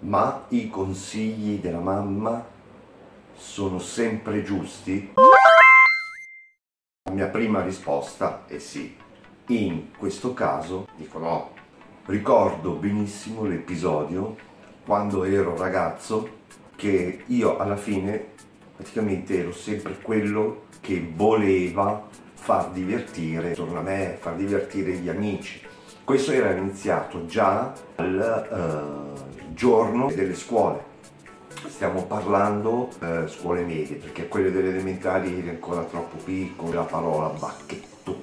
Ma i consigli della mamma sono sempre giusti? La mia prima risposta è sì. In questo caso dico no. Ricordo benissimo l'episodio quando ero ragazzo che io alla fine praticamente ero sempre quello che voleva far divertire intorno a me, far divertire gli amici. Questo era iniziato già al uh, giorno delle scuole. Stiamo parlando uh, scuole medie, perché quelle delle elementari eri ancora troppo piccolo, la parola bacchettone.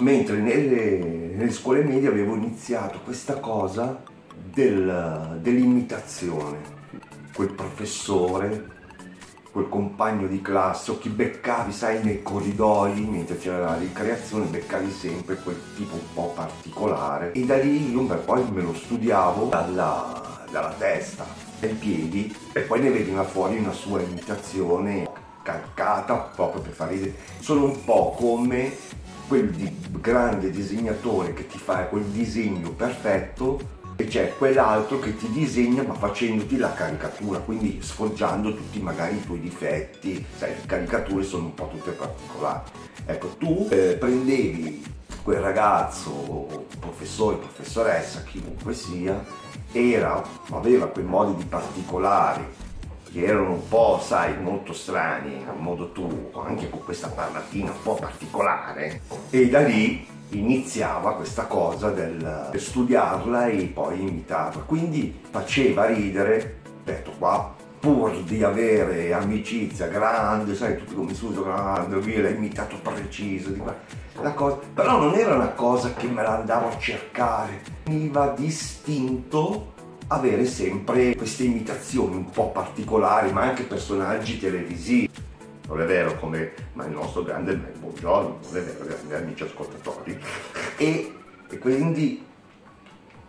Mentre nelle, nelle scuole medie avevo iniziato questa cosa del, dell'imitazione. Quel professore quel compagno di classe o chi beccavi, sai, nei corridoi, mentre c'era la ricreazione, beccavi sempre quel tipo un po' particolare. E da lì io beh, poi me lo studiavo dalla, dalla testa, dai piedi, e poi ne veniva fuori una sua imitazione calcata proprio per far ridere. Sono un po' come quel di grande disegnatore che ti fa quel disegno perfetto e c'è quell'altro che ti disegna ma facendoti la caricatura, quindi sfoggiando tutti magari i tuoi difetti, sai, le caricature sono un po' tutte particolari. Ecco, tu eh, prendevi quel ragazzo, professore, professoressa, chiunque sia, era, aveva quei modi di particolari che erano un po', sai, molto strani, a modo tuo, anche con questa parlatina un po' particolare, e da lì iniziava questa cosa del studiarla e poi imitarla. Quindi faceva ridere, detto qua, pur di avere amicizia grande, sai, tutti come si usa grande, lui l'ha imitato preciso, la cosa, però non era una cosa che me la andavo a cercare, veniva distinto avere sempre queste imitazioni un po' particolari, ma anche personaggi televisivi non è vero come ma il nostro grande buongiorno, non è vero, grandi amici ascoltatori. E, e quindi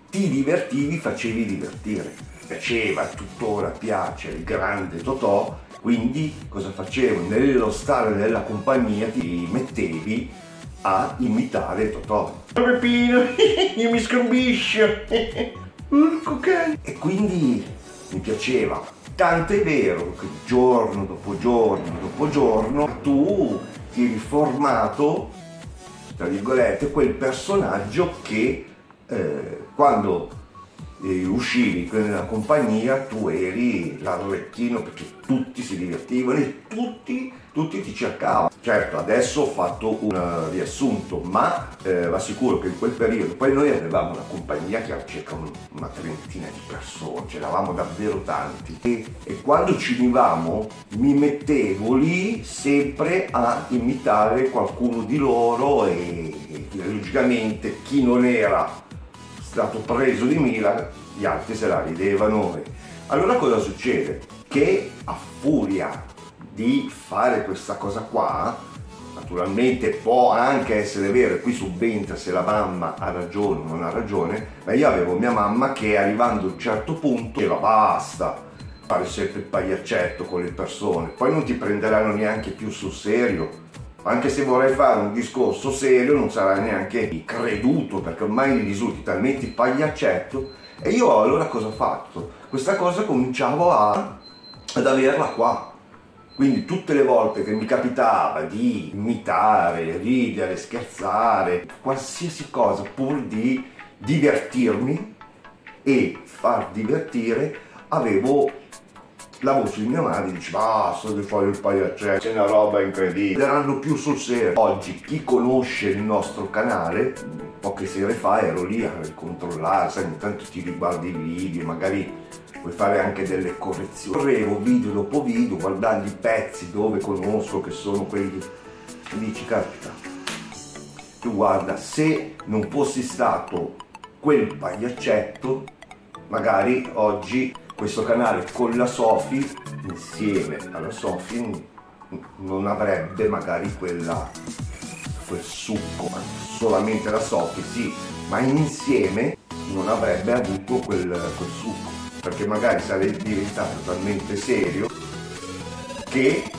ti divertivi, facevi divertire. Piaceva, tuttora piace il grande Totò, quindi cosa facevo? Nello stare nella compagnia ti mettevi a imitare Totò. Peppino, io mi scambiscio. E quindi mi piaceva Tant'è vero che giorno dopo giorno dopo giorno tu ti eri formato, tra virgolette, quel personaggio che eh, quando eh, uscivi nella compagnia tu eri l'arlettino perché tutti si divertivano e tutti, tutti ti cercavano. Certo, adesso ho fatto un riassunto, ma eh, sicuro che in quel periodo, poi noi avevamo una compagnia che era circa una trentina di persone, ce eravamo davvero tanti. E, e quando ci univamo mi mettevo lì sempre a imitare qualcuno di loro e, e logicamente chi non era stato preso di mira, gli altri se la ridevano. Allora cosa succede? Che a furia di fare questa cosa qua, naturalmente può anche essere vero, qui subentra se la mamma ha ragione o non ha ragione, ma io avevo mia mamma che arrivando a un certo punto diceva basta fare sempre il pagliaccetto con le persone, poi non ti prenderanno neanche più sul serio, anche se vorrei fare un discorso serio non sarà neanche creduto perché ormai mi risulti talmente pagliaccetto e io allora cosa ho fatto? Questa cosa cominciavo a, ad averla qua quindi tutte le volte che mi capitava di imitare, ridere, scherzare, qualsiasi cosa pur di divertirmi e far divertire avevo la voce di mia madre diceva basta di fare il pagliaccetto c'è una roba incredibile. Erano più sul serio. Oggi chi conosce il nostro canale poche sere fa ero lì a controllare sai ogni tanto ti riguardi i video magari puoi fare anche delle correzioni. Correvo video dopo video guardando i pezzi dove conosco che sono quelli e dici capita tu guarda se non fossi stato quel pagliaccetto magari oggi questo canale con la Sofi, insieme alla Sofi, non avrebbe magari quella, quel succo, solamente la Sofi sì, ma insieme non avrebbe avuto quel, quel succo, perché magari sarebbe diventato talmente serio che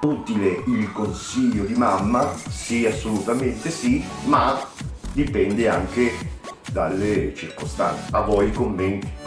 utile il consiglio di mamma, sì assolutamente sì, ma dipende anche dalle circostanze. A voi i commenti.